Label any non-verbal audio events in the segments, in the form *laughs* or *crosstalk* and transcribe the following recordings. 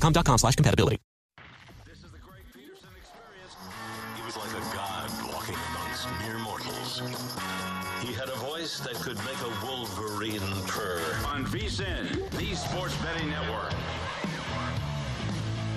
Dexcom.com slash compatibility. This is the Greg Peterson experience. He was like a god walking amongst mere mortals. He had a voice that could make a wolverine purr. On VSIN, the sports betting network.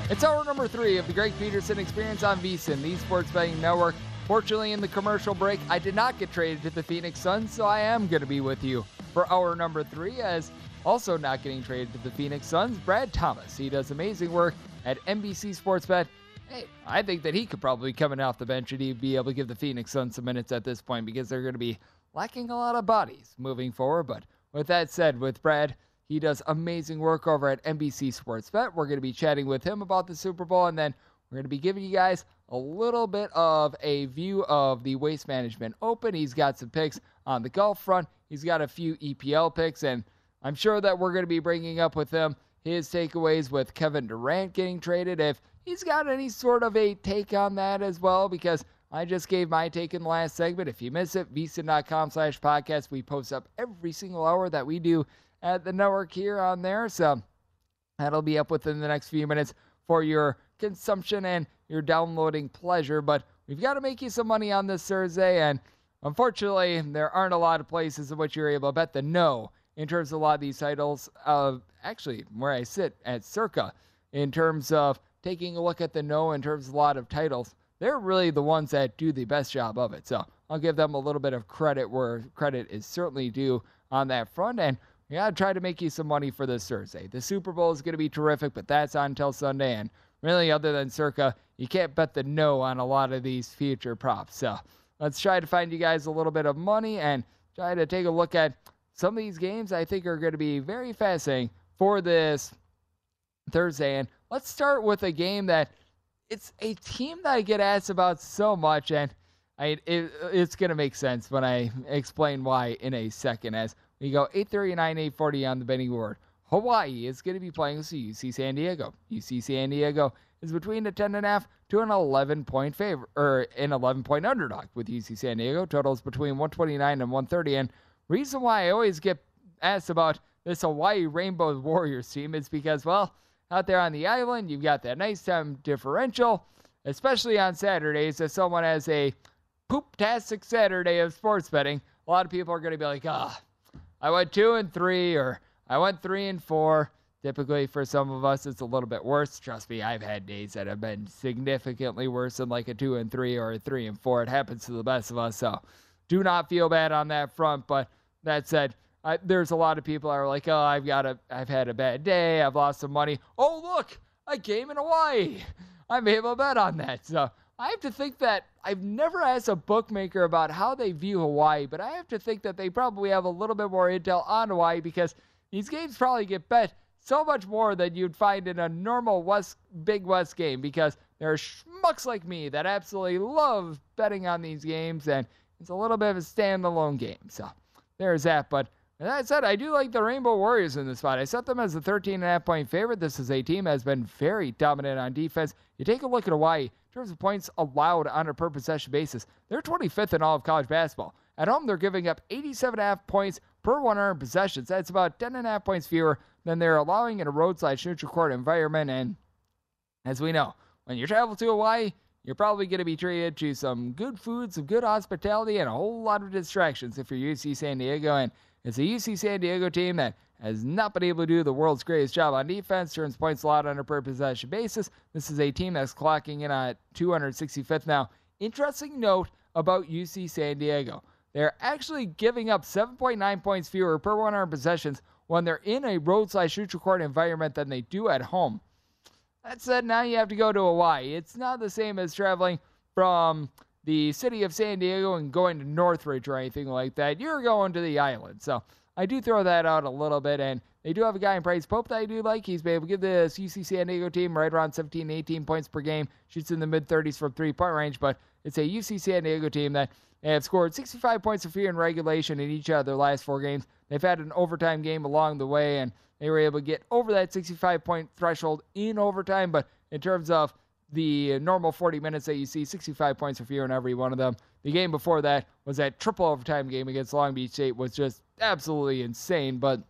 It's hour number three of the Greg Peterson Experience on VSIN, the Sports Betting Network. Fortunately, in the commercial break, I did not get traded to the Phoenix Suns, so I am going to be with you for hour number three. As also not getting traded to the Phoenix Suns, Brad Thomas. He does amazing work at NBC Sports Bet. Hey, I think that he could probably coming off the bench and he'd be able to give the Phoenix Suns some minutes at this point because they're going to be lacking a lot of bodies moving forward. But with that said, with Brad, he does amazing work over at NBC Sports Bet. We're going to be chatting with him about the Super Bowl, and then we're going to be giving you guys a little bit of a view of the Waste Management Open. He's got some picks on the golf front, he's got a few EPL picks, and I'm sure that we're going to be bringing up with him his takeaways with Kevin Durant getting traded. If he's got any sort of a take on that as well, because I just gave my take in the last segment. If you miss it, vsin.com slash podcast. We post up every single hour that we do at the network here on there. So that'll be up within the next few minutes for your consumption and your downloading pleasure. But we've got to make you some money on this Thursday. And unfortunately, there aren't a lot of places in which you're able to bet the no in terms of a lot of these titles. Actually, where I sit at Circa, in terms of taking a look at the no, in terms of a lot of titles, they're really the ones that do the best job of it. So I'll give them a little bit of credit where credit is certainly due on that front. And we got try to make you some money for this Thursday. The Super Bowl is going to be terrific, but that's on until Sunday. And really, other than Circa, you can't bet the no on a lot of these future props. So let's try to find you guys a little bit of money and try to take a look at some of these games I think are going to be very fascinating for this Thursday. And let's start with a game that it's a team that I get asked about so much, and I it, it's going to make sense when I explain why in a second. As we go 839, 840 on the betting board. Hawaii is going to be playing with UC San Diego. UC San Diego is between a 10.5 to an 11 point favor, or an 11 point underdog with UC San Diego. Totals between 129 and 130. And reason why I always get asked about this Hawaii Rainbow Warriors team is because, well, out there on the island, you've got that nice time differential, especially on Saturdays. If someone has a poop-tastic Saturday of sports betting, a lot of people are going to be like, ah, oh, I went two and three, or I went three and four. Typically, for some of us, it's a little bit worse. Trust me, I've had days that have been significantly worse than like a two and three or a three and four. It happens to the best of us, so do not feel bad on that front. But that said, I, there's a lot of people are like, oh, I've got a, I've had a bad day, I've lost some money. Oh, look, I came in Hawaii. *laughs* I'm able to bet on that. So I have to think that I've never asked a bookmaker about how they view Hawaii, but I have to think that they probably have a little bit more intel on Hawaii because these games probably get bet so much more than you'd find in a normal West Big West game because there are schmucks like me that absolutely love betting on these games, and it's a little bit of a standalone game. So there's that. But that said, I do like the Rainbow Warriors in this spot. I set them as a 13 and a half point favorite. This is a team that has been very dominant on defense. You take a look at Hawaii in terms of points allowed on a per possession basis. They're 25th in all of college basketball. At home, they're giving up 87 and a half points per 100 possessions. That's about 10 and a half points fewer than they're allowing in a roadside neutral court environment. And as we know, when you travel to Hawaii, you're probably going to be treated to some good food, some good hospitality, and a whole lot of distractions if you're UC San Diego. And it's a UC San Diego team that has not been able to do the world's greatest job on defense, turns points allowed on a per possession basis. This is a team that's clocking in at 265th now. Interesting note about UC San Diego. They're actually giving up 7.9 points fewer per 100 possessions when they're in a roadside shoot court environment than they do at home. That said, now you have to go to Hawaii. It's not the same as traveling from the city of San Diego and going to Northridge or anything like that. You're going to the island. So I do throw that out a little bit. And they do have a guy in Bryce Pope that I do like. He's been able to give this UC San Diego team right around 17, 18 points per game. Shoots in the mid 30s from three point range. But it's a UC San Diego team that have scored 65 points of fear in regulation in each of their last four games. They've had an overtime game along the way, and they were able to get over that 65 point threshold in overtime. But in terms of the normal 40 minutes that you see, 65 points of fear in every one of them. The game before that was that triple overtime game against Long Beach State was just absolutely insane. But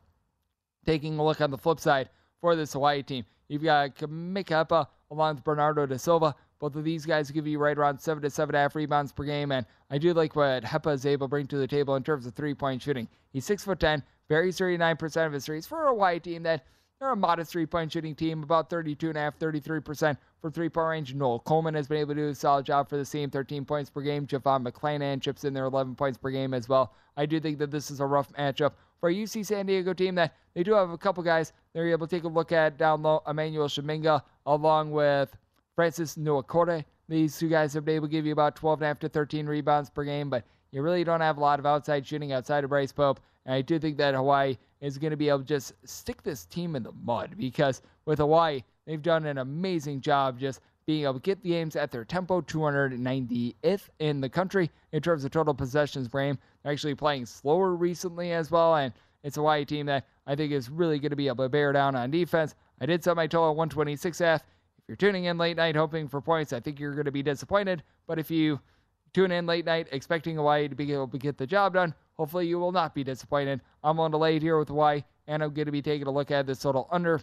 taking a look on the flip side for this Hawaii team, you've got Kamaka Hepa along with Bernardo da Silva. Both of these guys give you right around seven to seven and a half rebounds per game, and I do like what Hepa is able to bring to the table in terms of three-point shooting. He's six foot ten, varies 39% of his threes for a Hawaii team that they're a modest three-point shooting team, about 32.5, 33% for three-point range. Noel Coleman has been able to do a solid job for the team, 13 points per game. JoVon McClanahan chips in there 11 points per game as well. I do think that this is a rough matchup for a UC San Diego team that they do have a couple guys they're able to take a look at down low. Emmanuel Shaminga along with Francis Nwaokorie. These two guys have been able to give you about 12 and a half to 13 rebounds per game, but you really don't have a lot of outside shooting outside of Bryce Pope. And I do think that Hawaii is going to be able to just stick this team in the mud because with Hawaii, they've done an amazing job just being able to get the games at their tempo, 290th in the country in terms of total possessions per game. They're actually playing slower recently as well, and it's a Hawaii team that I think is really going to be able to bear down on defense. I did set my total 126 F. If you're tuning in late night hoping for points, I think you're going to be disappointed. But if you tune in late night expecting Hawaii to be able to get the job done, Hopefully, you will not be disappointed. I'm on lay here with Hawaii, and I'm going to be taking a look at this total under.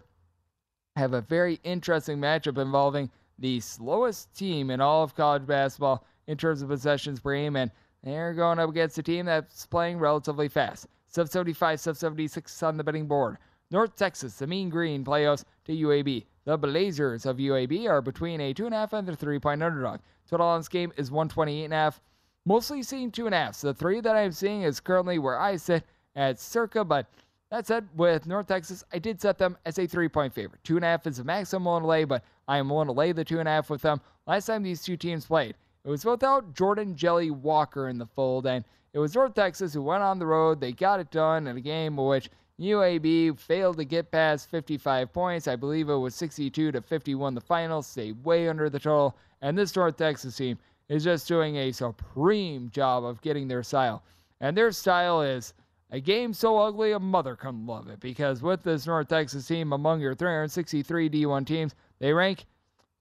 Have a very interesting matchup involving the slowest team in all of college basketball in terms of possessions per game, and they're going up against a team that's playing relatively fast. Sub 75, sub 76 on the betting board. North Texas, the Mean Green playoffs to UAB. The Blazers of UAB are between a two and a half and a three point underdog. Total on this game is 128 and a half mostly seeing two and a half. So the three that I'm seeing is currently where I sit at circa, but that said, with North Texas, I did set them as a three point favorite. Two and a half is the maximum I'm willing to lay, but I am willing to lay the two and a half with them. Last time these two teams played, it was without Jordan Jelly Walker in the fold, and it was North Texas who went on the road. They got it done in a game in which UAB failed to get past 55 points. I believe it was 62 to 51 the final, stayed way under the total. And this North Texas team is just doing a supreme job of getting their style. And their style is a game so ugly a mother can love it because with this North Texas team among your 363 D1 teams, they rank,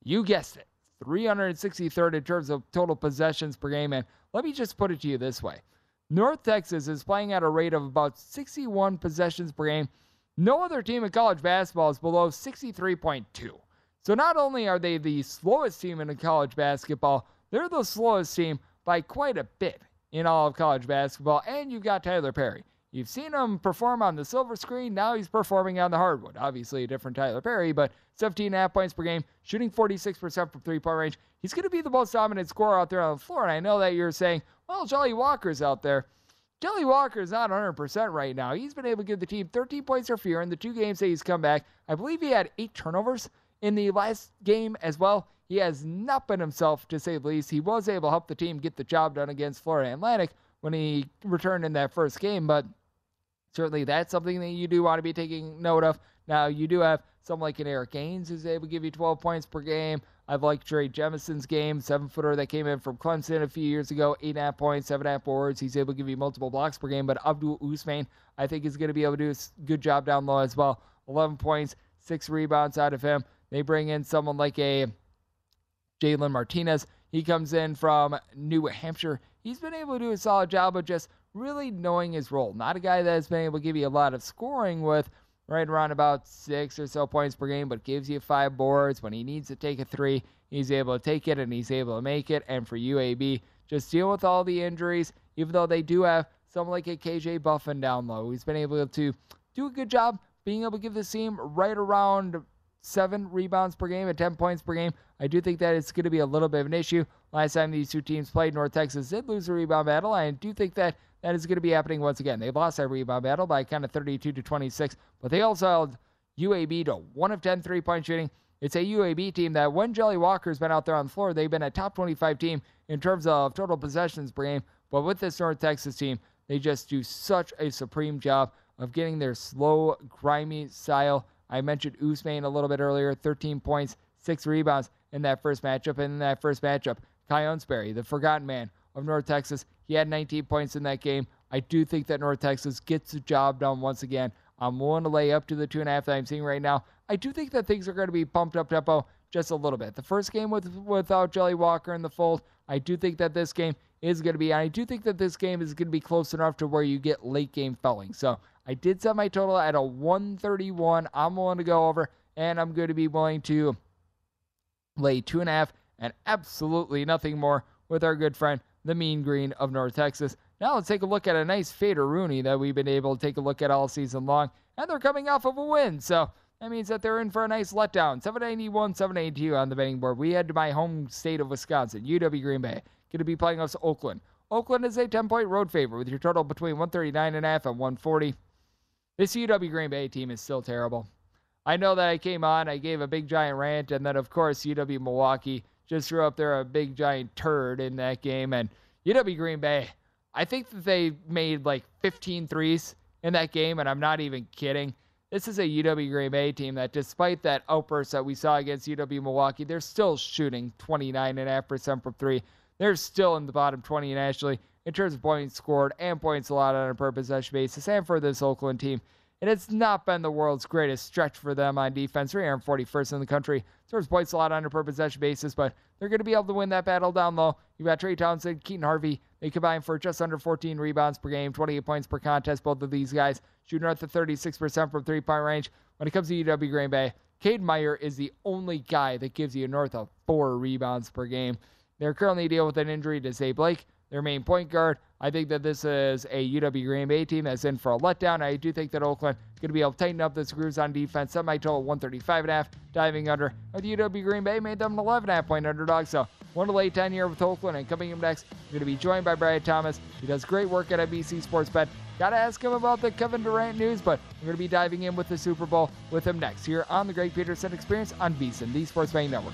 you guessed it, 363rd in terms of total possessions per game. And let me just put it to you this way North Texas is playing at a rate of about 61 possessions per game. No other team in college basketball is below 63.2. So not only are they the slowest team in college basketball, they're the slowest team by quite a bit in all of college basketball. And you've got Tyler Perry. You've seen him perform on the silver screen. Now he's performing on the hardwood. Obviously, a different Tyler Perry, but 17 and a half points per game, shooting 46% from three point range. He's going to be the most dominant scorer out there on the floor. And I know that you're saying, well, Jelly Walker's out there. Jelly Walker is not 100% right now. He's been able to give the team 13 points or fewer in the two games that he's come back. I believe he had eight turnovers in the last game as well. He has not been himself, to say the least. He was able to help the team get the job done against Florida Atlantic when he returned in that first game, but certainly that's something that you do want to be taking note of. Now, you do have someone like an Eric Gaines who's able to give you 12 points per game. I've liked Trey Jemison's game, seven footer that came in from Clemson a few years ago, eight and a half points, seven and a half boards. He's able to give you multiple blocks per game. But Abdul Usman, I think, is going to be able to do a good job down low as well. 11 points, six rebounds out of him. They bring in someone like a Jalen Martinez. He comes in from New Hampshire. He's been able to do a solid job of just really knowing his role. Not a guy that has been able to give you a lot of scoring with right around about six or so points per game, but gives you five boards. When he needs to take a three, he's able to take it and he's able to make it. And for UAB, just deal with all the injuries, even though they do have someone like a KJ Buffen down low. He's been able to do a good job being able to give the team right around seven rebounds per game and 10 points per game. I do think that it's going to be a little bit of an issue. Last time these two teams played, North Texas did lose a rebound battle. I do think that that is going to be happening once again. They lost that rebound battle by kind of 32 to 26, but they also held UAB to 1 of 10 three point shooting. It's a UAB team that when Jelly Walker's been out there on the floor, they've been a top 25 team in terms of total possessions per game. But with this North Texas team, they just do such a supreme job of getting their slow, grimy style. I mentioned Usman a little bit earlier 13 points, six rebounds in that first matchup. And in that first matchup, Kai Huntsberry, the forgotten man of North Texas, he had 19 points in that game. I do think that North Texas gets the job done once again. I'm willing to lay up to the two and a half that I'm seeing right now. I do think that things are going to be pumped up tempo just a little bit. The first game with without Jelly Walker in the fold, I do think that this game is going to be. I do think that this game is going to be close enough to where you get late game felling. So I did set my total at a 131. I'm willing to go over, and I'm going to be willing to lay two and a half and absolutely nothing more with our good friend, the Mean Green of North Texas. Now let's take a look at a nice fader Rooney that we've been able to take a look at all season long, and they're coming off of a win. So that means that they're in for a nice letdown. 791, 782 on the betting board. We head to my home state of Wisconsin, UW Green Bay. Going to be playing us Oakland. Oakland is a 10 point road favorite with your total between 139 and a half and 140. This UW Green Bay team is still terrible. I know that I came on, I gave a big giant rant, and then of course UW Milwaukee just threw up there a big giant turd in that game. And UW Green Bay, I think that they made like 15 threes in that game, and I'm not even kidding. This is a UW Green Bay team that, despite that outburst that we saw against UW Milwaukee, they're still shooting 29.5% from three. They're still in the bottom 20 nationally in terms of points scored and points allowed on a per possession basis. And for this Oakland team, and it's not been the world's greatest stretch for them on defense. They're 41st in the country. Serves points a lot on a per possession basis, but they're going to be able to win that battle down low. You've got Trey Townsend, Keaton Hervey. They combine for just under 14 rebounds per game, 28 points per contest. Both of these guys shooting north of 36% from three point range. When it comes to UW Green Bay, Cade Meyer is the only guy that gives you north of four rebounds per game. They're currently dealing with an injury to Zay Blake, their main point guard. I think that this is a UW Green Bay team that's in for a letdown. I do think that Oakland is going to be able to tighten up the screws on defense. Might total 135 and a half, diving under. But UW Green Bay made them an 11 and a half point underdog. So one to late 10 here with Oakland. And coming up next, we're going to be joined by Brian Thomas. He does great work at NBC Sports Bet. Got to ask him about the Kevin Durant news, but we're going to be diving in with the Super Bowl with him next here on the Greg Peterson Experience on VSiN, the Sports Betting Network.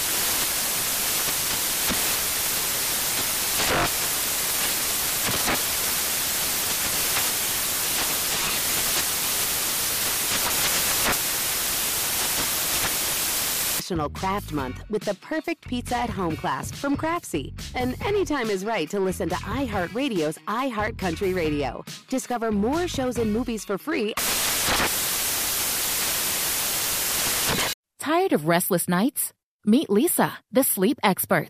National Craft Month with the perfect pizza at home class from Craftsy. And anytime is right to listen to iHeartRadio's iHeart Country Radio. Discover more shows and movies for free. Tired of restless nights? Meet Leesa, the sleep experts.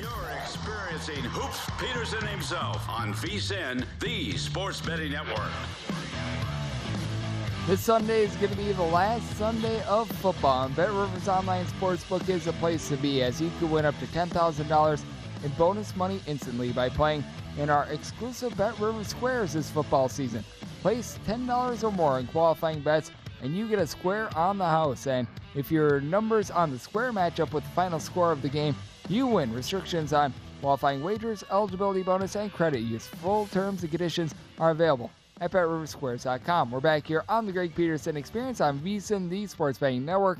You're experiencing Hoops Peterson himself on VSIN, the Sports Betting Network. This Sunday is going to be the last Sunday of football, and Bet Rivers Online Sportsbook is a place to be as you can win up to $10,000 in bonus money instantly by playing in our exclusive Bet Rivers Squares this football season. Place $10 or more in qualifying bets, and you get a square on the house. And if your numbers on the square match up with the final score of the game, you win. Restrictions on qualifying wagers, eligibility bonus, and credit use. Full terms and conditions are available at BetRiverSquares.com. We're back here on the Greg Peterson Experience on VSIN, the Sports Betting Network.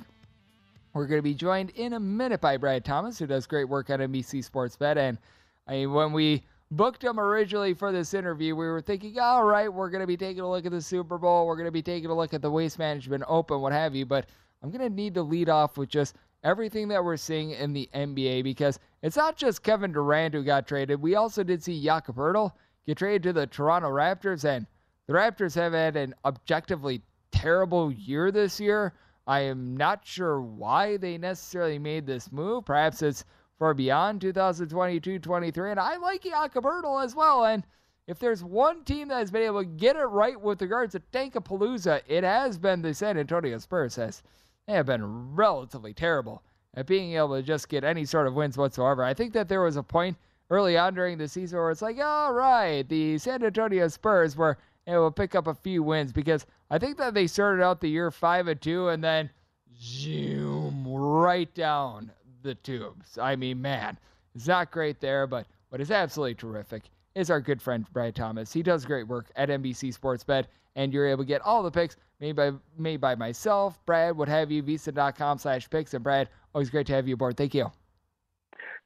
We're going to be joined in a minute by Brad Thomas, who does great work on NBC Sports Bet. And I mean, when we booked him originally for this interview, we were thinking, all right, we're going to be taking a look at the Super Bowl, we're going to be taking a look at the Waste Management Open, what have you. But I'm going to need to lead off with just everything that we're seeing in the NBA because it's not just Kevin Durant who got traded. We also did see Jakob Poeltl get traded to the Toronto Raptors, and the Raptors have had an objectively terrible year this year. I am not sure why they necessarily made this move. Perhaps it's for beyond 2022-23, and I like Jakob Poeltl as well. And if there's one team that has been able to get it right with regards to Tankapalooza, it has been the San Antonio Spurs. As they have been relatively terrible at being able to just get any sort of wins whatsoever. I think that there was a point early on during the season where it's like, all right, the San Antonio Spurs were able to pick up a few wins because I think that they started out the year five and two and then zoom right down the tubes. I mean, man, it's not great there, but what is absolutely terrific is our good friend Brad Thomas. He does great work at NBC Sports Bet, and you're able to get all the picks made by made by myself, Brad, what have you, vsin.com slash picks. And Brad, always great to have you aboard. Thank you.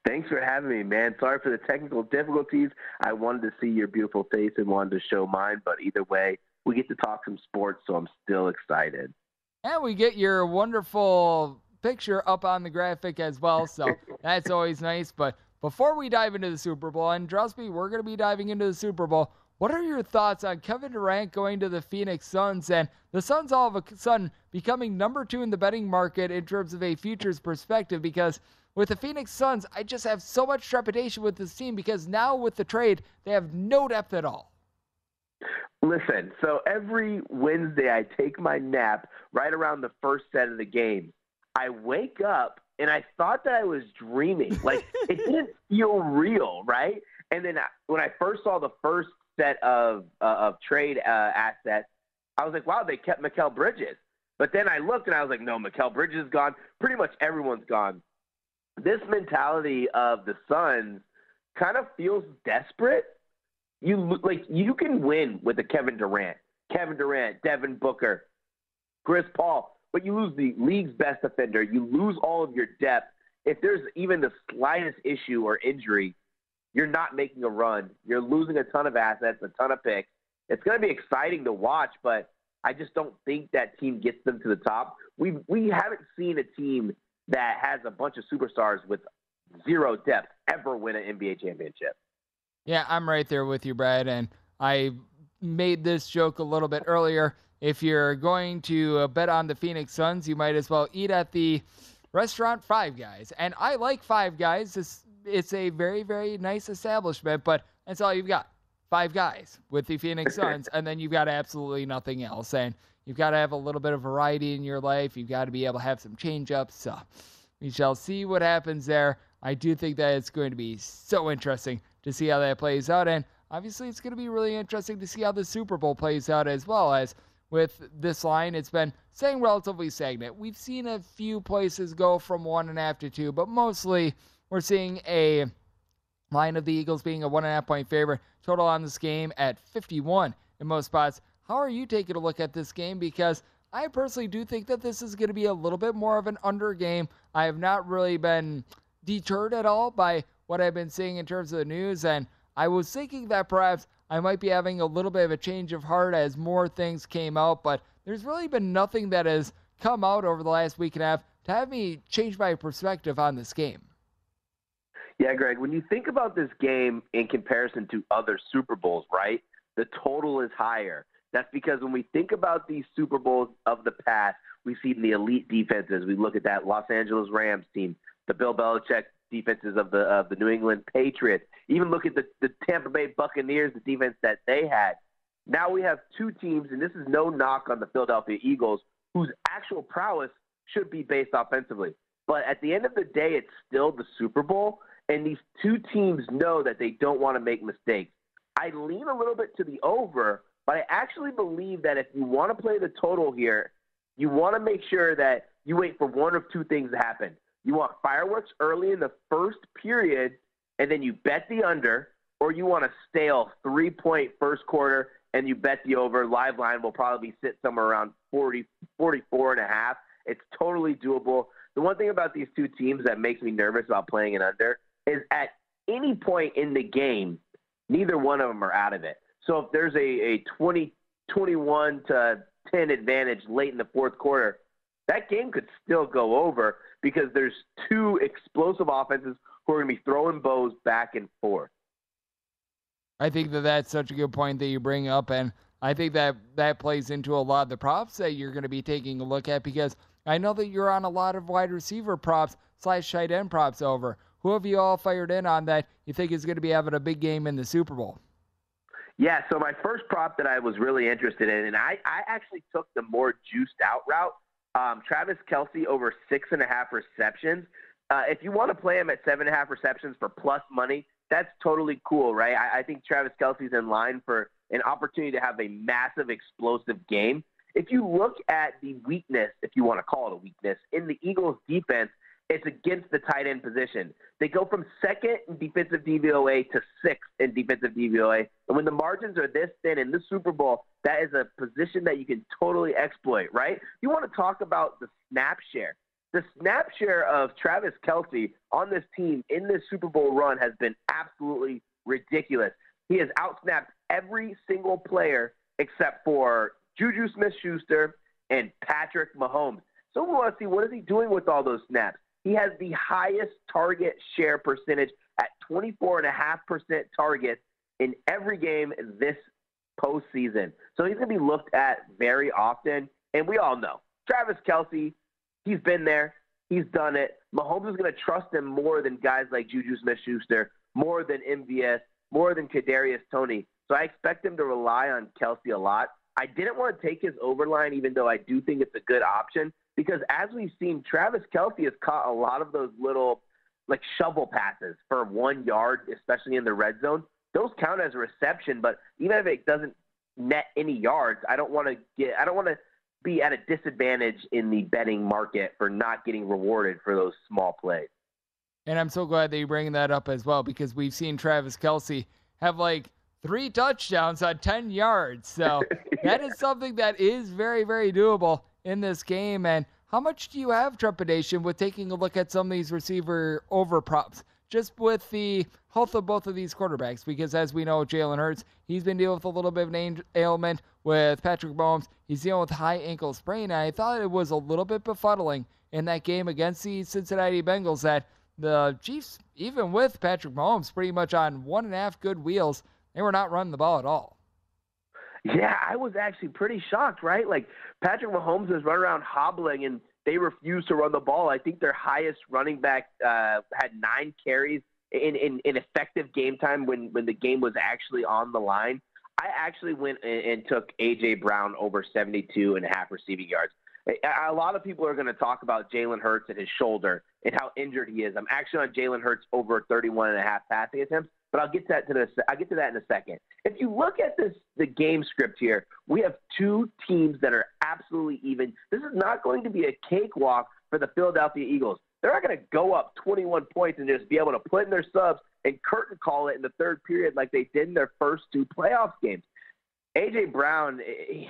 Thanks for having me, man. Sorry for the technical difficulties. I wanted to see your beautiful face and wanted to show mine, but either way, we get to talk some sports, so I'm still excited. And we get your wonderful picture up on the graphic as well, so *laughs* that's always nice. But before we dive into the Super Bowl, and trust me, we're going to be diving into the Super Bowl. What are your thoughts on Kevin Durant going to the Phoenix Suns and the Suns all of a sudden becoming number two in the betting market in terms of a futures perspective? Because with the Phoenix Suns, I just have so much trepidation with this team because now with the trade, they have no depth at all. Listen, so every Wednesday I take my nap right around the first set of the game. I wake up and I thought that I was dreaming. Like it *laughs* didn't feel real, right? And then when I first saw the first set of uh, of trade uh, assets, I was like, wow, they kept Mikal Bridges. But then I looked and I was like, no, Mikal Bridges is gone. Pretty much everyone's gone. This mentality of the Suns kind of feels desperate you like you can win with a Kevin Durant, Kevin Durant, Devin Booker, Chris Paul, but you lose the league's best defender. You lose all of your depth. If there's even the slightest issue or injury, you're not making a run. You're losing a ton of assets, a ton of picks. It's going to be exciting to watch, but I just don't think that team gets them to the top. We we haven't seen a team that has a bunch of superstars with zero depth ever win an NBA championship. Yeah, I'm right there with you, Brad. And I made this joke a little bit earlier. If you're going to uh, bet on the Phoenix Suns, you might as well eat at the restaurant Five Guys. And I like Five Guys. It's, it's a very, very nice establishment, but that's all you've got. Five Guys with the Phoenix Suns, and then you've got absolutely nothing else. And you've got to have a little bit of variety in your life. You've got to be able to have some change ups. So we shall see what happens there. I do think that it's going to be so interesting to see how that plays out. And obviously, it's going to be really interesting to see how the Super Bowl plays out as well as with this line. It's been staying relatively stagnant. We've seen a few places go from one and a half to two, but mostly we're seeing a line of the Eagles being a one and a half point favorite. Total on this game at 51 in most spots. How are you taking a look at this game? Because I personally do think that this is going to be a little bit more of an under game. I have not really been deterred at all by what I've been seeing in terms of the news. And I was thinking that perhaps I might be having a little bit of a change of heart as more things came out, but there's really been nothing that has come out over the last week and a half to have me change my perspective on this game. Yeah, Greg, when you think about this game in comparison to other Super Bowls, right? The total is higher. That's because when we think about these Super Bowls of the past, we've seen the elite defenses. We look at that Los Angeles Rams team, the Bill Belichick defenses of the of the New England Patriots. Even look at the, the Tampa Bay Buccaneers, the defense that they had. Now we have two teams, and this is no knock on the Philadelphia Eagles, whose actual prowess should be based offensively. But at the end of the day, it's still the Super Bowl, and these two teams know that they don't want to make mistakes. I lean a little bit to the over, but I actually believe that if you want to play the total here, you want to make sure that you wait for one of two things to happen. You want fireworks early in the first period, and then you bet the under, or you want a stale three point first quarter and you bet the over. Live line will probably sit somewhere around 40, 44 and a half. It's totally doable. The one thing about these two teams that makes me nervous about playing an under is at any point in the game, neither one of them are out of it. So if there's a, a 20, 21 to 10 advantage late in the fourth quarter, that game could still go over because there's two explosive offenses who are going to be throwing bows back and forth. I think that that's such a good point that you bring up, and I think that that plays into a lot of the props that you're going to be taking a look at because I know that you're on a lot of wide receiver props slash tight end props over. Who have you all fired in on that you think is going to be having a big game in the Super Bowl? Yeah, so my first prop that I was really interested in, and I, I actually took the more juiced out route um, Travis Kelce over six and a half receptions. Uh, if you want to play him at seven and a half receptions for plus money, that's totally cool, right? I, I think Travis Kelce's in line for an opportunity to have a massive, explosive game. If you look at the weakness, if you want to call it a weakness, in the Eagles' defense, it's against the tight end position. They go from second in defensive DVOA to sixth in defensive DVOA. And when the margins are this thin in the Super Bowl, that is a position that you can totally exploit, right? You want to talk about the snap share. The snap share of Travis Kelce on this team in this Super Bowl run has been absolutely ridiculous. He has outsnapped every single player except for Juju Smith Schuster and Patrick Mahomes. So we want to see what is he doing with all those snaps. He has the highest target share percentage at 24.5% targets in every game this postseason. So he's going to be looked at very often. And we all know Travis Kelce, he's been there, he's done it. Mahomes is going to trust him more than guys like Juju Smith Schuster, more than MVS, more than Kadarius Toney. So I expect him to rely on Kelce a lot. I didn't want to take his overline, even though I do think it's a good option, because as we've seen, Travis Kelce has caught a lot of those little like shovel passes for one yard, especially in the red zone. Those count as a reception, but even if it doesn't net any yards, I don't want to get I don't want to be at a disadvantage in the betting market for not getting rewarded for those small plays. And I'm so glad that you bring that up as well because we've seen Travis Kelce have like three touchdowns on 10 yards. So *laughs* that is something that is very, very doable in this game. And how much do you have trepidation with taking a look at some of these receiver over props? Just with the health of both of these quarterbacks, because as we know, Jalen Hurts, he's been dealing with a little bit of an ailment with Patrick Mahomes. He's dealing with high ankle sprain. I thought it was a little bit befuddling in that game against the Cincinnati Bengals that the Chiefs, even with Patrick Mahomes pretty much on one and a half good wheels, they were not running the ball at all. Yeah, I was actually pretty shocked, right? Like Patrick Mahomes was running around hobbling and they refused to run the ball. I think their highest running back uh, had nine carries in, in, in effective game time when, when the game was actually on the line. I actually went and, and took A.J. Brown over 72 and a half receiving yards. A lot of people are going to talk about Jalen Hurts and his shoulder and how injured he is. I'm actually on Jalen Hurts over 31 and a half passing attempts, but I'll get to that to. I'll get to that in a second. If you look at this, the game script here, we have two teams that are absolutely even. This is not going to be a cakewalk for the Philadelphia Eagles. They're not going to go up 21 points and just be able to put in their subs and curtain call it in the third period like they did in their first two playoff games. AJ Brown, eh,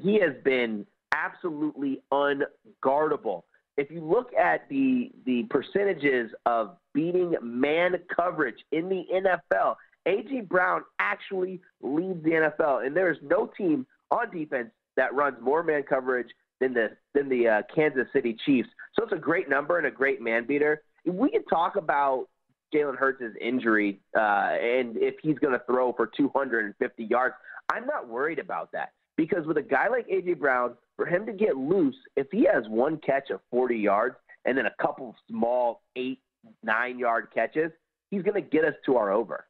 he has been absolutely unguardable. If you look at the the percentages of beating man coverage in the NFL, AJ Brown actually leads the NFL, and there is no team on defense that runs more man coverage than the than the uh, Kansas City Chiefs. So it's a great number and a great man beater. We can talk about Jalen Hurts' injury uh, and if he's going to throw for 250 yards. I'm not worried about that because with a guy like AJ Brown, for him to get loose, if he has one catch of 40 yards and then a couple small eight, nine yard catches, he's going to get us to our over.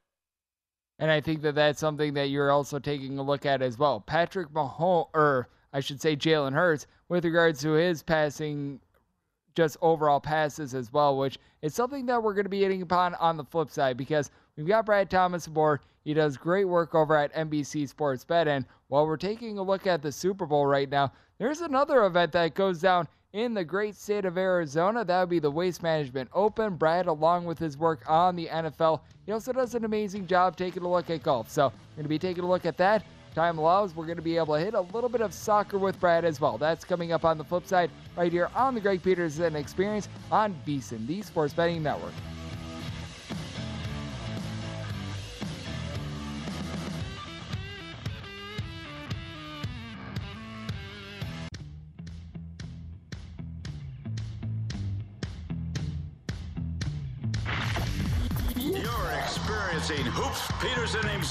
And I think that that's something that you're also taking a look at as well. Patrick Mahomes, or I should say Jalen Hurts, with regards to his passing, just overall passes as well, which is something that we're going to be hitting upon on the flip side because we've got Brad Thomas aboard. He does great work over at NBC Sports Bet. And while we're taking a look at the Super Bowl right now, there's another event that goes down in the great state of Arizona. That would be the Waste Management Open. Brad, along with his work on the NFL, he also does an amazing job taking a look at golf. So we're going to be taking a look at that. Time allows, we're going to be able to hit a little bit of soccer with Brad as well. That's coming up on the flip side right here on the Greg Peterson Experience on VSiN, the Sports Betting Network.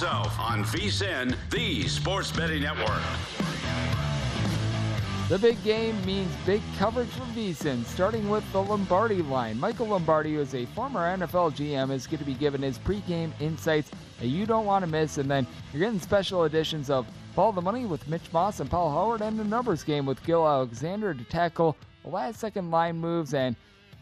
On VSiN, the Sports Betting Network. The big game means big coverage from VSiN, starting with the Lombardi line. Michael Lombardi, who is a former NFL GM, is going to be given his pregame insights that you don't want to miss. And then you're getting special editions of Follow the Money with Mitch Moss and Paul Howard, and the numbers game with Gill Alexander to tackle the last second line moves and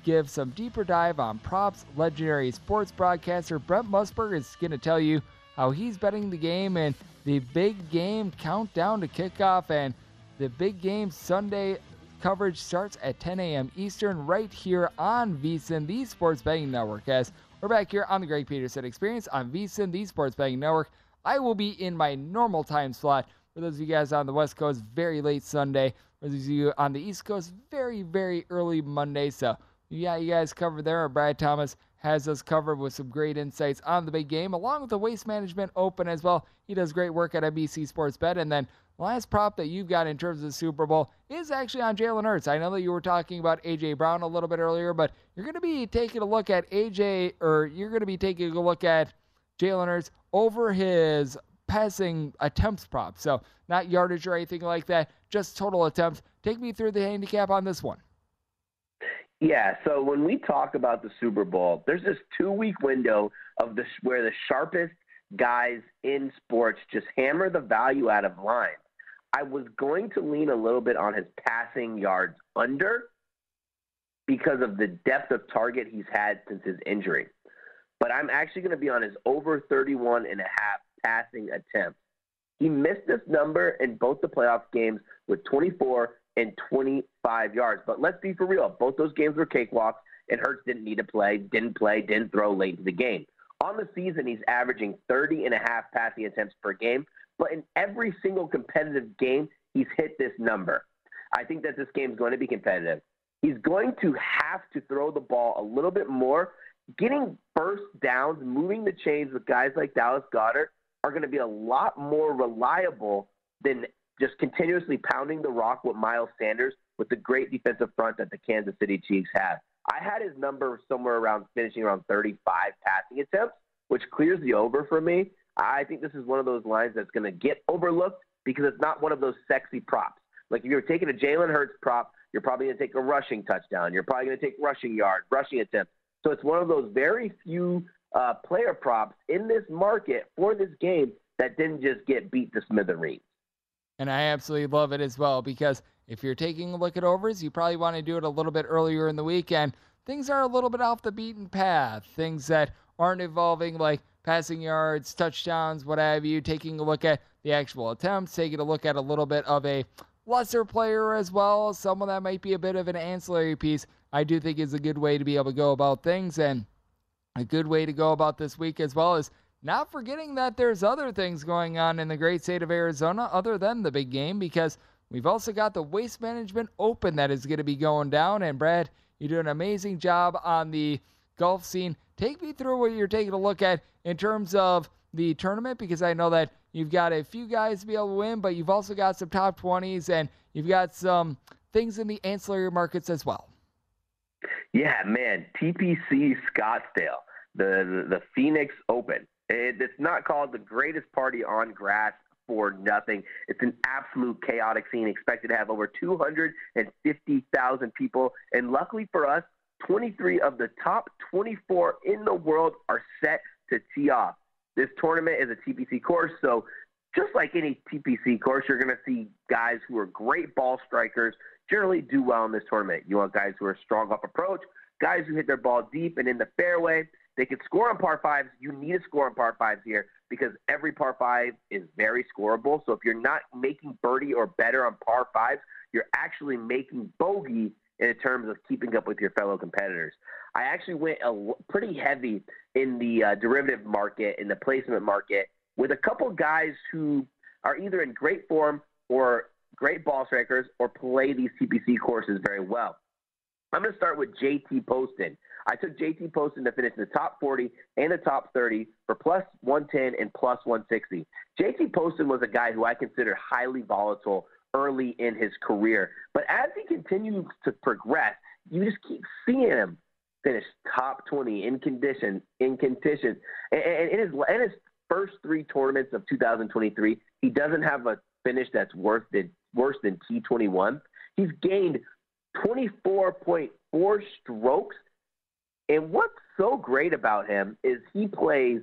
give some deeper dive on props. Legendary sports broadcaster Brent Musburger is going to tell you how he's betting the game and the big game countdown to kickoff and the big game Sunday coverage starts at 10 a.m. Eastern right here on VSiN, the Sports Betting Network. As we're back here on the Greg Peterson Experience on VSiN, the Sports Betting Network. I will be in my normal time slot. For those of you guys on the West Coast, very late Sunday. For those of you on the East Coast, very, very early Monday. So yeah, you guys covered there. Brad Thomas has us covered with some great insights on the big game, along with the Waste Management Open as well. He does great work at NBC Sports Bet. And then last prop that you've got in terms of the Super Bowl is actually on Jalen Hurts. I know that you were talking about A.J. Brown a little bit earlier, but you're going to be taking a look at A.J. or you're going to be taking a look at Jalen Hurts over his passing attempts prop. So not yardage or anything like that, just total attempts. Take me through the handicap on this one. Yeah, so when we talk about the Super Bowl, there's this two week window of this where the sharpest guys in sports just hammer the value out of lines. I was going to lean a little bit on his passing yards under because of the depth of target he's had since his injury. But I'm actually going to be on his over 31 and a half passing attempts. He missed this number in both the playoff games with 24 and 25 yards. But let's be for real. Both those games were cakewalks, and Hurts didn't need to play, didn't play, didn't throw late in the game. On the season, he's averaging 30 and a half passing attempts per game, but in every single competitive game, he's hit this number. I think that this game is going to be competitive. He's going to have to throw the ball a little bit more. Getting first downs, moving the chains with guys like Dallas Goedert are going to be a lot more reliable than just continuously pounding the rock with Miles Sanders with the great defensive front that the Kansas City Chiefs have. I had his number somewhere around finishing around 35 passing attempts, which clears the over for me. I think this is one of those lines that's going to get overlooked because it's not one of those sexy props. Like if you're taking a Jalen Hurts prop, you're probably going to take a rushing touchdown. You're probably going to take rushing yard, rushing attempt. So it's one of those very few uh, player props in this market for this game that didn't just get beat to smithereens. And I absolutely love it as well because if you're taking a look at overs, you probably want to do it a little bit earlier in the weekend. Things are a little bit off the beaten path. Things that aren't involving like passing yards, touchdowns, what have you. Taking a look at the actual attempts, taking a look at a little bit of a lesser player as well, someone that might be a bit of an ancillary piece. I do think is a good way to be able to go about things and a good way to go about this week as well is not forgetting that there's other things going on in the great state of Arizona other than the big game because we've also got the Waste Management Open that is going to be going down. And Brad, you do an amazing job on the golf scene. Take me through what you're taking a look at in terms of the tournament because I know that you've got a few guys to be able to win, but you've also got some top 20s and you've got some things in the ancillary markets as well. Yeah, man. TPC Scottsdale, the, the, Phoenix Open. It's not called the greatest party on grass for nothing. It's an absolute chaotic scene. Expected to have over 250,000 people. And luckily for us, 23 of the top 24 in the world are set to tee off. This tournament is a TPC course, so just like any TPC course, you're going to see guys who are great ball strikers generally do well in this tournament. You want guys who are strong off approach, guys who hit their ball deep and in the fairway, they could score on par fives. You need to score on par fives here because every par five is very scoreable. So if you're not making birdie or better on par fives, you're actually making bogey in terms of keeping up with your fellow competitors. I actually went a, pretty heavy in the uh, derivative market, in the placement market, with a couple guys who are either in great form or great ball strikers or play these TPC courses very well. I'm going to start with JT Poston. I took JT Poston to finish in the top 40 and the top 30 for plus 110 and plus 160. JT Poston was a guy who I considered highly volatile early in his career. But as he continues to progress, you just keep seeing him finish top 20 in condition, in condition. And, in, his, in his first three tournaments of 2023, he doesn't have a finish that's worse than, worse than T21. He's gained 24.4 strokes and what's so great about him is he plays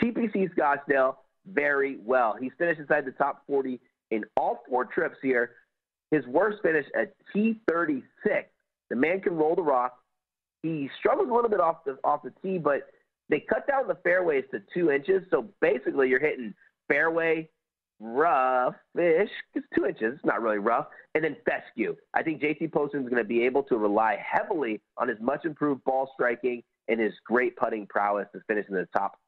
TPC Scottsdale very well. He's finished inside the top 40 in all four trips here. His worst finish at T36. The man can roll the rock. He struggles a little bit off the off the tee, but they cut down the fairways to two inches. So basically, you're hitting fairway rough-ish. It's two inches. It's not really rough. And then fescue. I think JT Poston is going to be able to rely heavily on his much improved ball striking and his great putting prowess to finish in the top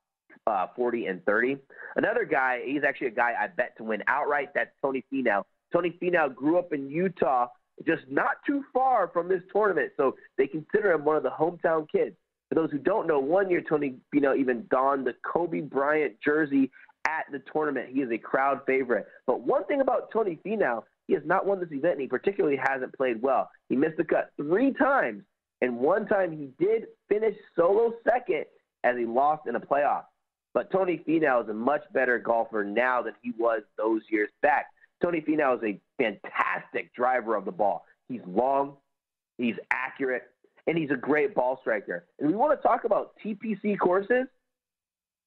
uh, 40 and 30. Another guy, he's actually a guy I bet to win outright. That's Tony Finau. Tony Finau grew up in Utah, just not too far from this tournament, so they consider him one of the hometown kids. For those who don't know, one year Tony Finau even donned the Kobe Bryant jersey at the tournament. He is a crowd favorite. But one thing about Tony Finau, he has not won this event, and he particularly hasn't played well. He missed the cut three times, and one time he did finish solo second as he lost in a playoff. But Tony Finau is a much better golfer now than he was those years back. Tony Finau is a fantastic driver of the ball. He's long, he's accurate, and he's a great ball striker. And we want to talk about TPC courses.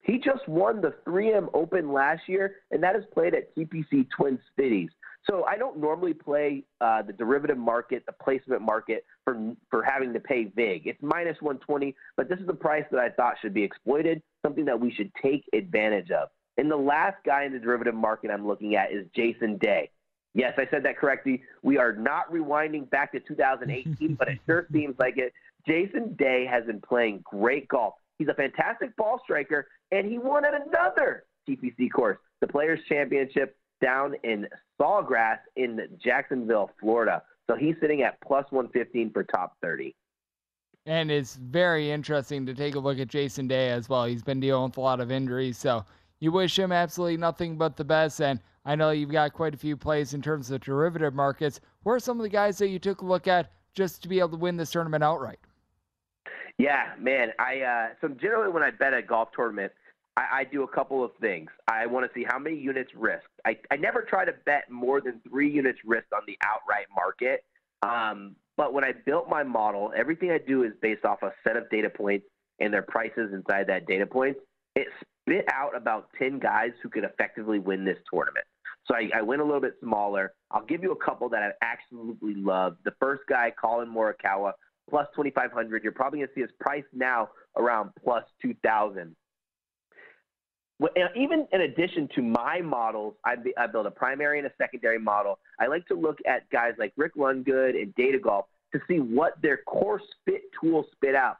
He just won the 3M Open last year, and that is played at TPC Twin Cities. So I don't normally play uh, the derivative market, the placement market for for having to pay VIG. It's minus 120, but this is the price that I thought should be exploited, something that we should take advantage of. And the last guy in the derivative market I'm looking at is Jason Day. Yes, I said that correctly. We are not rewinding back to 2018, but it *laughs* sure seems like it. Jason Day has been playing great golf. He's a fantastic ball striker, and he won at another TPC course, the Players Championship down in Sawgrass in Jacksonville, Florida. So he's sitting at plus 115 for top 30. And it's very interesting to take a look at Jason Day as well. He's been dealing with a lot of injuries, so you wish him absolutely nothing but the best. And I know you've got quite a few plays in terms of derivative markets. Where are some of the guys that you took a look at just to be able to win this tournament outright? Yeah, man. I uh, so generally when I bet a golf tournament, I, I do a couple of things. I want to see how many units risked. I, I never try to bet more than three units risked on the outright market. Um, but when I built my model, everything I do is based off a set of data points and their prices inside that data point. It spit out about 10 guys who could effectively win this tournament. So I, I went a little bit smaller. I'll give you a couple that I absolutely love. The first guy, Collin Morikawa, plus 2,500. You're probably going to see his price now around plus 2,000. Even in addition to my models, I, build a primary and a secondary model. I like to look at guys like Rick Rungood and Data Golf to see what their course fit tool spit out.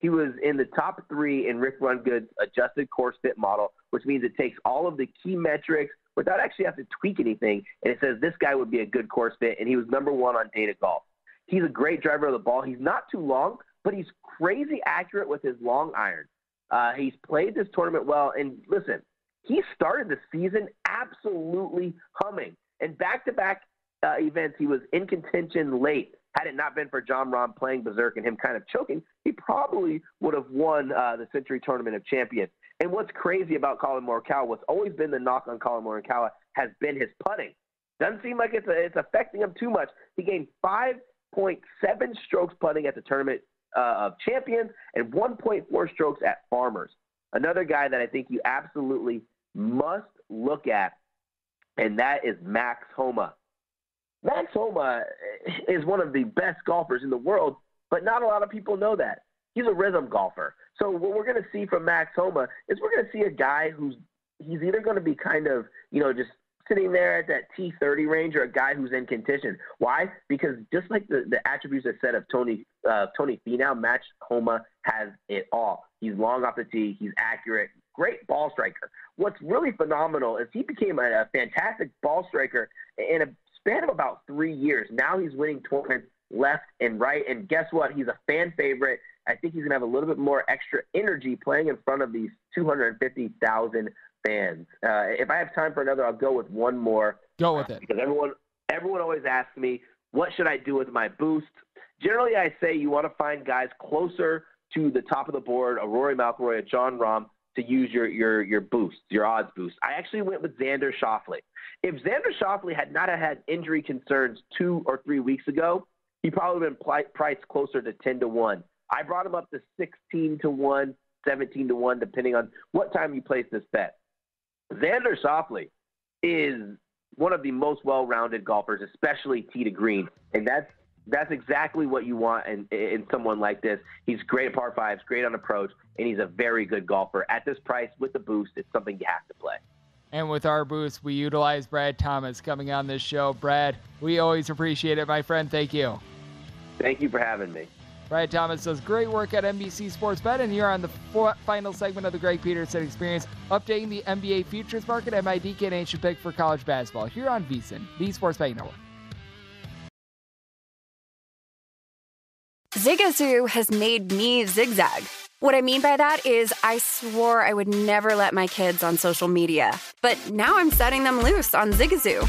He was in the top three in Rick Rungood's adjusted course fit model, which means it takes all of the key metrics without actually having to tweak anything, and it says this guy would be a good course fit, and he was number one on Data Golf. He's a great driver of the ball. He's not too long, but he's crazy accurate with his long iron. Uh, he's played this tournament well, and listen, he started the season absolutely humming. And back-to-back uh, events, he was in contention late. Had it not been for Jon Rahm playing berserk and him kind of choking, he probably would have won uh, the Sentry Tournament of Champions. And what's crazy about Collin Morikawa, what's always been the knock on Collin Morikawa, has been his putting. Doesn't seem like it's, it's affecting him too much. He gained 5.7 strokes putting at the Tournament uh, of Champions and 1.4 strokes at Farmers. Another guy that I think you absolutely must look at, and that is Max Homa. Max Homa is one of the best golfers in the world, but not a lot of people know that. He's a rhythm golfer. So what we're going to see from Max Homa is we're going to see a guy who's he's either going to be kind of, you know, just sitting there at that T30 range or a guy who's in contention. Why? Because just like the, the attributes I said of Tony uh, Tony Finau, Max Homa has it all. He's long off the tee. He's accurate. Great ball striker. What's really phenomenal is he became a, a fantastic ball striker in a span of about three years. Now he's winning tournaments left and right. And guess what? He's a fan favorite. I think he's going to have a little bit more extra energy playing in front of these 250,000 fans. Uh, if I have time for another, I'll go with one more. Go with it. Because everyone, everyone always asks me, what should I do with my boost? Generally, I say you want to find guys closer to the top of the board, a Rory McIlroy, a Jon Rahm, to use your your your boost, your odds boost. I actually went with Xander Schauffele. If Xander Schauffele had not had injury concerns two or three weeks ago, he probably been priced closer to ten to one. I brought him up to sixteen to one, 17 to one, depending on what time you place this bet. Xander Schauffele is one of the most well-rounded golfers, especially tee to green, and that's that's exactly what you want in, in someone like this. He's great at par fives, great on approach, and he's a very good golfer. At this price, with the boost, it's something you have to play. And with our boost, we utilize Brad Thomas coming on this show. Brad, we always appreciate it, my friend. Thank you. Thank you for having me. Brad Thomas does great work at NBC Sports Bet, and here on the final segment of the Greg Peterson Experience, updating the NBA futures market and my DK Nation pick for college basketball here on VSiN, the Sports Betting Network. Zigazoo has made me zigzag What I mean by that is, I swore I would never let my kids on social media, but now I'm setting them loose on Zigazoo.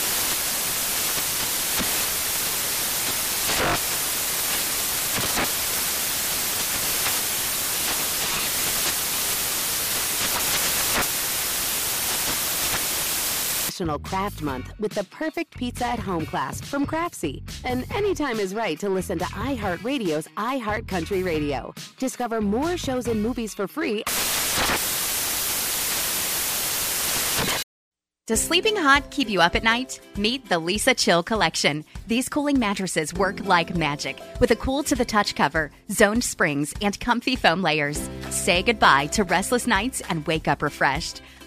National Craft Month with the perfect pizza at home class from Craftsy. And anytime is right to listen to iHeartRadio's iHeart Country Radio. Discover more shows and movies for free. Does sleeping hot keep you up at night? Meet the Leesa Chill Collection. These cooling mattresses work like magic with a cool to the touch cover, zoned springs, and comfy foam layers. Say goodbye to restless nights and wake up refreshed.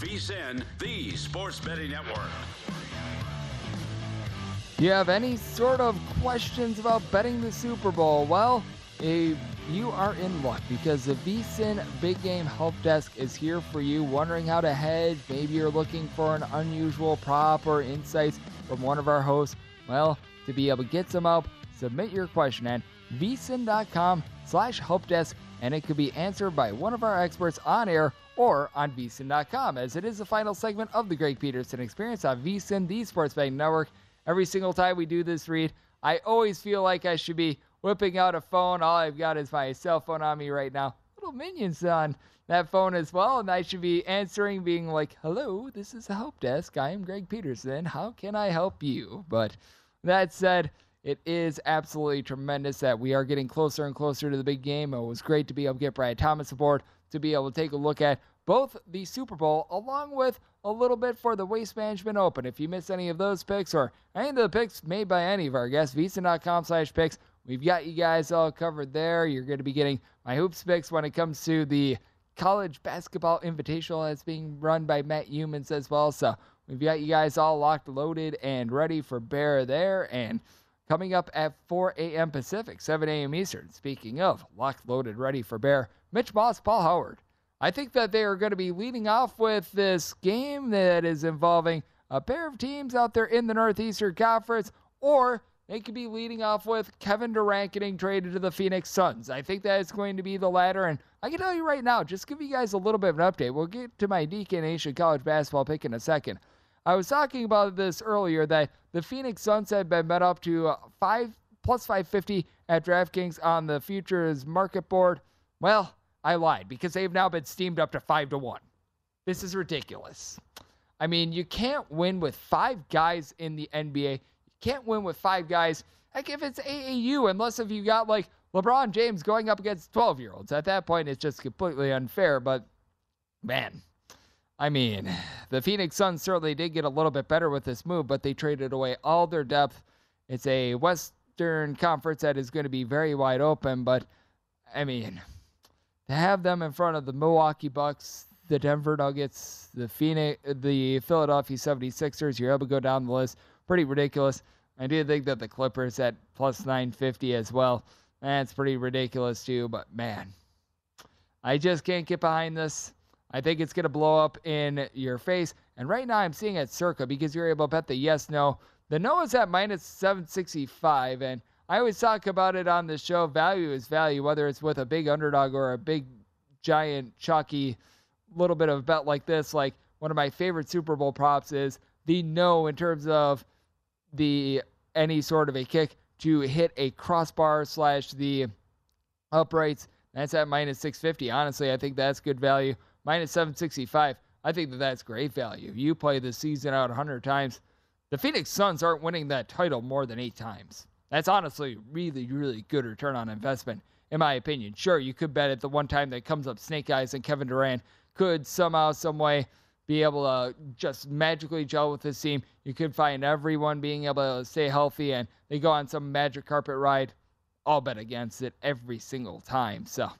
VSIN, the Sports Betting Network. you have any sort of questions about betting the Super Bowl, well, eh, you are in luck because the VSIN Big Game Help Desk is here for you. Wondering how to hedge? Maybe you're looking for an unusual prop or insights from one of our hosts. Well, to be able to get some help, submit your question at vsin.com slash helpdesk and it could be answered by one of our experts on air or on vsin.com as it is the final segment of the Greg Peterson Experience on vsin, the Sports Betting Network. Every single time we do this read, I always feel like I should be whipping out a phone. All I've got is my cell phone on me right now. Little minions on that phone as well, and I should be answering, being like, "Hello, this is the help desk. I am Greg Peterson. How can I help you?" But that said, it is absolutely tremendous that we are getting closer and closer to the big game. It was great to be able to get Brian Thomas aboard to be able to take a look at both the Super Bowl along with a little bit for the Waste Management Open. If you miss any of those picks or any of the picks made by any of our guests, vsin.com slash picks, we've got you guys all covered there. You're going to be getting my hoops picks when it comes to the college basketball invitational that's being run by Matt Youmans as well. So we've got you guys all locked, loaded, and ready for Bear there. And coming up at 4 a.m. Pacific, 7 a.m. Eastern. Speaking of locked, loaded, ready for Bear, Mitch Moss, Paul Howard. I think that they are going to be leading off with this game that is involving a pair of teams out there in the Northeastern Conference, or they could be leading off with Kevin Durant getting traded to the Phoenix Suns. I think that is going to be the latter, and I can tell you right now, just give you guys a little bit of an update. We'll get to my DK Nation college basketball pick in a second. I was talking about this earlier that the Phoenix Suns had been bet up to uh, five plus 550 at DraftKings on the futures market board. Well, I lied because they've now been steamed up to five to one. This is ridiculous. I mean, you can't win with five guys in the NBA. You can't win with five guys. Like if it's AAU, unless if you got like LeBron James going up against 12 year olds. At that point, it's just completely unfair. But man, I mean, the Phoenix Suns certainly did get a little bit better with this move, but they traded away all their depth. It's a Western Conference that is going to be very wide open. But I mean, to have them in front of the Milwaukee Bucks, the Denver Nuggets, the Phoenix, the Philadelphia 76ers, you're able to go down the list. Pretty ridiculous. I do think that the Clippers at plus 950 as well. That's pretty ridiculous too, but man, I just can't get behind this. I think it's going to blow up in your face. And right now I'm seeing it circa because you're able to bet the yes, no. The no is at minus 765. And I always talk about it on the show. Value is value, whether it's with a big underdog or a big, giant, chalky little bit of a bet like this. Like one of my favorite Super Bowl props is the no in terms of the any sort of a kick to hit a crossbar slash the uprights. That's at minus 650. Honestly, I think that's good value. Minus 765. I think that that's great value. You play the season out 100 times. The Phoenix Suns aren't winning that title more than eight times. That's honestly really, really good return on investment, in my opinion. Sure, you could bet at the one time that comes up Snake Eyes and Kevin Durant could somehow, some way be able to just magically gel with this team. You could find everyone being able to stay healthy and they go on some magic carpet ride. I'll bet against it every single time. So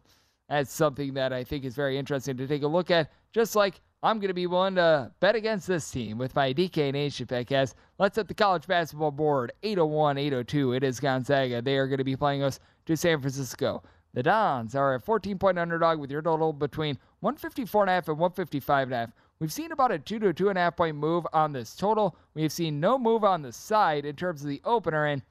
that's something that I think is very interesting to take a look at. Just like I'm going to be willing to bet against this team with my DK Nation. As let's hit the college basketball board 801 802. It is Gonzaga. They are going to be playing us to San Francisco. The Dons are a 14 point underdog with your total between 154.5 and 155.5. We've seen about a two to two and a half point move on this total. We've seen no move on the side in terms of the opener, and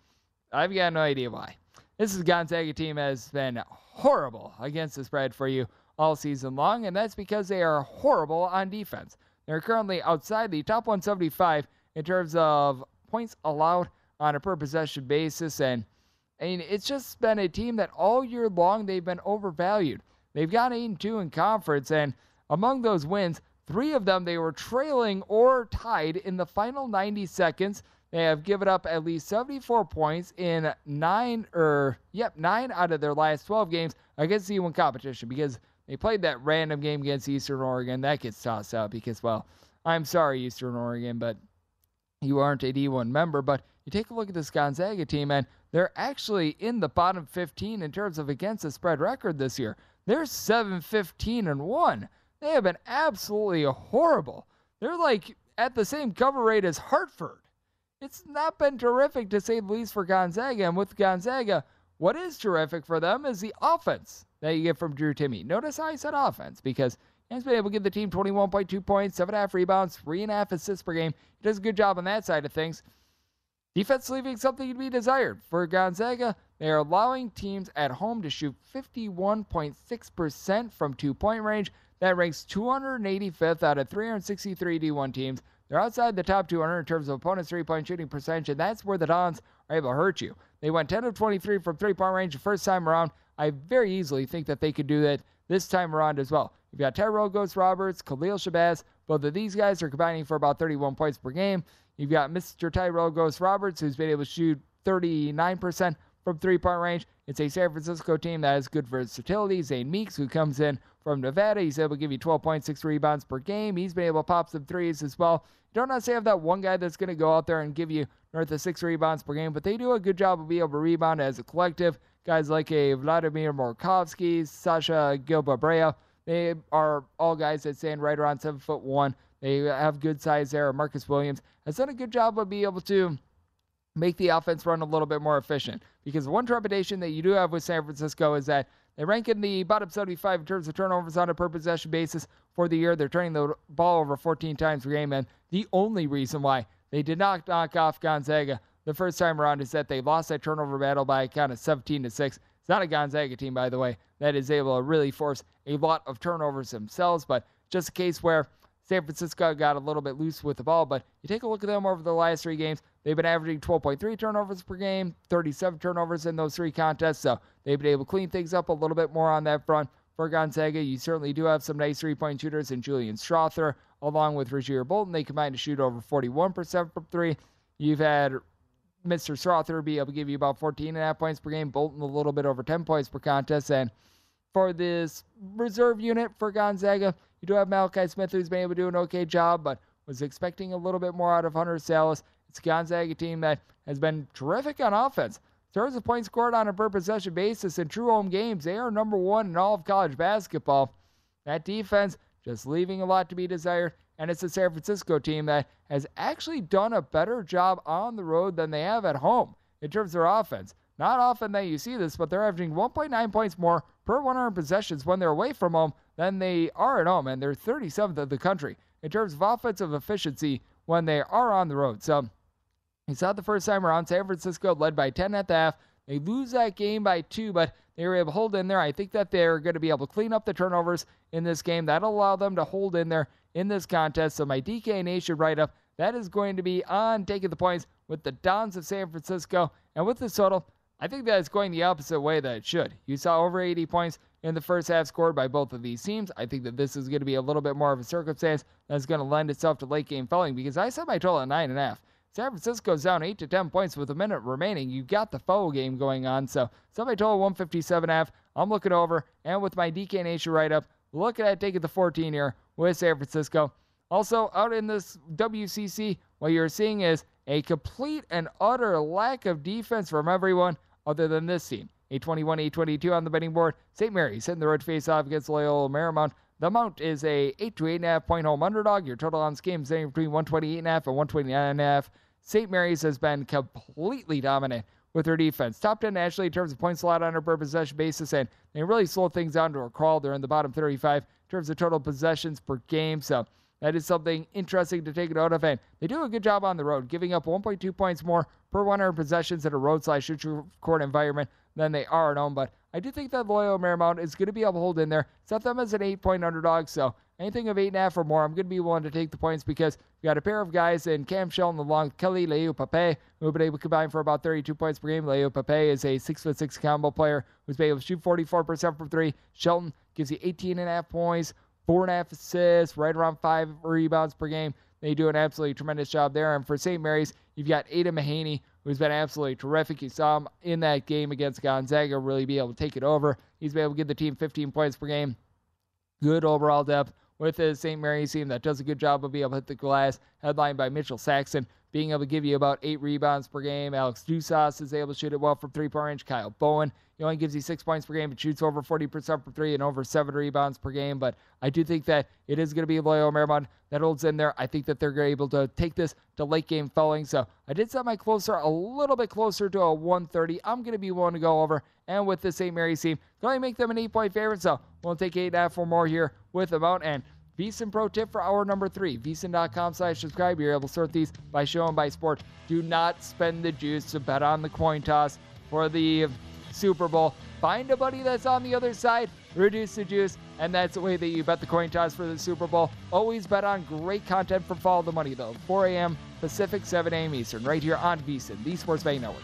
I've got no idea why. This is Gonzaga team has been horrible against the spread for you all season long, and that's because they are horrible on defense. They're currently outside the top 175 in terms of points allowed on a per possession basis, and I mean, it's just been a team that all year long they've been overvalued. They've got 8 and 2 in conference, and among those wins, Three of them they were trailing or tied in the final 90 seconds. They have given up at least 74 points in nine or yep, nine out of their last 12 games against D1 competition because they played that random game against Eastern Oregon. That gets tossed out because, well, I'm sorry, Eastern Oregon, but you aren't a D1 member. But you take a look at this Gonzaga team, and they're actually in the bottom 15 in terms of against the spread record this year. They're 7 15 and 1. They have been absolutely horrible. They're like at the same cover rate as Hartford. It's not been terrific to say the least for Gonzaga. And with Gonzaga, what is terrific for them is the offense that you get from Drew Timme. Notice how I said offense because he's been able to give the team 21.2 points, 7.5 rebounds, 3.5 assists per game. He does a good job on that side of things. Defense leaving something to be desired. For Gonzaga, they are allowing teams at home to shoot 51.6% from two point range. That ranks 285th out of 363 D1 teams. They're outside the top 200 in terms of opponents' three point shooting percentage, and that's where the Dons are able to hurt you. They went 10 of 23 from three point range the first time around. I very easily think that they could do that this time around as well. You've got Tyrell Ghost Roberts, Khalil Shabazz. Both of these guys are combining for about 31 points per game. You've got Mr. Tyrell Ghost Roberts, who's been able to shoot 39% from three point range. It's a San Francisco team that has good versatility. Zane Meeks, who comes in from Nevada, he's able to give you 12.6 rebounds per game. He's been able to pop some threes as well. You don't necessarily have that one guy that's going to go out there and give you north of six rebounds per game, but they do a good job of being able to rebound as a collective. Guys like a Vladimir Morkovsky, Sasha Gilbabrea, They are all guys that stand right around seven foot one. They have good size there. Marcus Williams has done a good job of being able to make the offense run a little bit more efficient. Because one trepidation that you do have with San Francisco is that they rank in the bottom 75 in terms of turnovers on a per possession basis for the year. They're turning the ball over 14 times per game, and the only reason why they did not knock off Gonzaga the first time around is that they lost that turnover battle by a count of 17 to 6. It's not a Gonzaga team, by the way, that is able to really force a lot of turnovers themselves, but just a case where San Francisco got a little bit loose with the ball, but you take a look at them over the last three games. They've been averaging 12.3 turnovers per game, 37 turnovers in those three contests. So they've been able to clean things up a little bit more on that front. For Gonzaga, you certainly do have some nice three point shooters in Julian Strawther, along with Rasir Bolton. They combine to shoot over 41% from three. You've had Mr. Strawther be able to give you about 14 and a half points per game, Bolton a little bit over 10 points per contest. And for this reserve unit for Gonzaga, you do have Malachi Smith, who's been able to do an okay job, but was expecting a little bit more out of Hunter Sallis. It's a Gonzaga team that has been terrific on offense. In terms of points scored on a per possession basis in true home games, they are number one in all of college basketball. That defense just leaving a lot to be desired, and it's a San Francisco team that has actually done a better job on the road than they have at home in terms of their offense. Not often that you see this, but they're averaging 1.9 points more per 100 possessions when they're away from home than they are at home, and they're 37th of the country in terms of offensive efficiency when they are on the road. So it's not the first time around. San Francisco led by 10 at the half. They lose that game by two, but they were able to hold in there. I think that they're going to be able to clean up the turnovers in this game. That'll allow them to hold in there in this contest. So my DK Nation write up that is going to be on taking the points with the Dons of San Francisco. And with the total, I think that it's going the opposite way that it should. You saw over 80 points in the first half scored by both of these teams. I think that this is going to be a little bit more of a circumstance that's going to lend itself to late game fouling because I set my total at 9.5. San Francisco's down 8 to 10 points with a minute remaining. You got the foul game going on. So my total 157 half. I'm looking over, and with my DK Nation write up, looking at taking the 14 here with San Francisco. Also, out in this WCC, what you're seeing is a complete and utter lack of defense from everyone other than this team. 821, 822 on the betting board. St. Mary's hitting the road face off against Loyola Marymount. The Mount is a 8 to 8.5 point home underdog. Your total on this game is anywhere between 128.5 and 129.5. St. Mary's has been completely dominant with their defense. Top 10 nationally in terms of points allowed on a per possession basis, and they really slowed things down to a crawl. They're in the bottom 35 in terms of total possessions per game. So that is something interesting to take note of. And they do a good job on the road, giving up 1.2 points more per 100 possessions in a road slash shoot court environment than they are at home. But I do think that Loyola Marymount is going to be able to hold in there. Set them as an eight point underdog. So anything of eight and a half or more, I'm going to be willing to take the points because we got a pair of guys in Cam Shelton along with Kelly Leaupepe who have been able to combine for about 32 points per game. Leaupepe is a six foot six combo player who's been able to shoot 44% from three. Shelton gives you 18 and a half points four and a half assists, right around five rebounds per game. They do an absolutely tremendous job there. And for St. Mary's, you've got Ada Mahaney, who's been absolutely terrific. You saw him in that game against Gonzaga really be able to take it over. He's been able to give the team 15 points per game. Good overall depth with the St. Mary's team that does a good job of being able to hit the glass, headlined by Mitchell Saxen, being able to give you about eight rebounds per game. Alex Ducas is able to shoot it well from three point range. Kyle Bowen, he only gives you six points per game, but shoots over 40% from three and over seven rebounds per game. But I do think that it is going to be Loyola Marymount that holds in there. I think that they're able to take this to late game fouling. So I did set my closer a little bit closer to a 130. I'm going to be willing to go over. And with the St. Mary's team, can only make them an eight point favorite. So we'll take eight and a half or more here with them out. And VSiN Pro tip for hour number three. VSiN.com slash subscribe. You're able to sort these by show and by sport. Do not spend the juice to bet on the coin toss for the Super Bowl. Find a buddy that's on the other side, reduce the juice, and that's the way that you bet the coin toss for the Super Bowl. Always bet on great content for Follow the Money, though. 4 a.m. Pacific, 7 a.m. Eastern, right here on VSiN, the Sports Betting Network.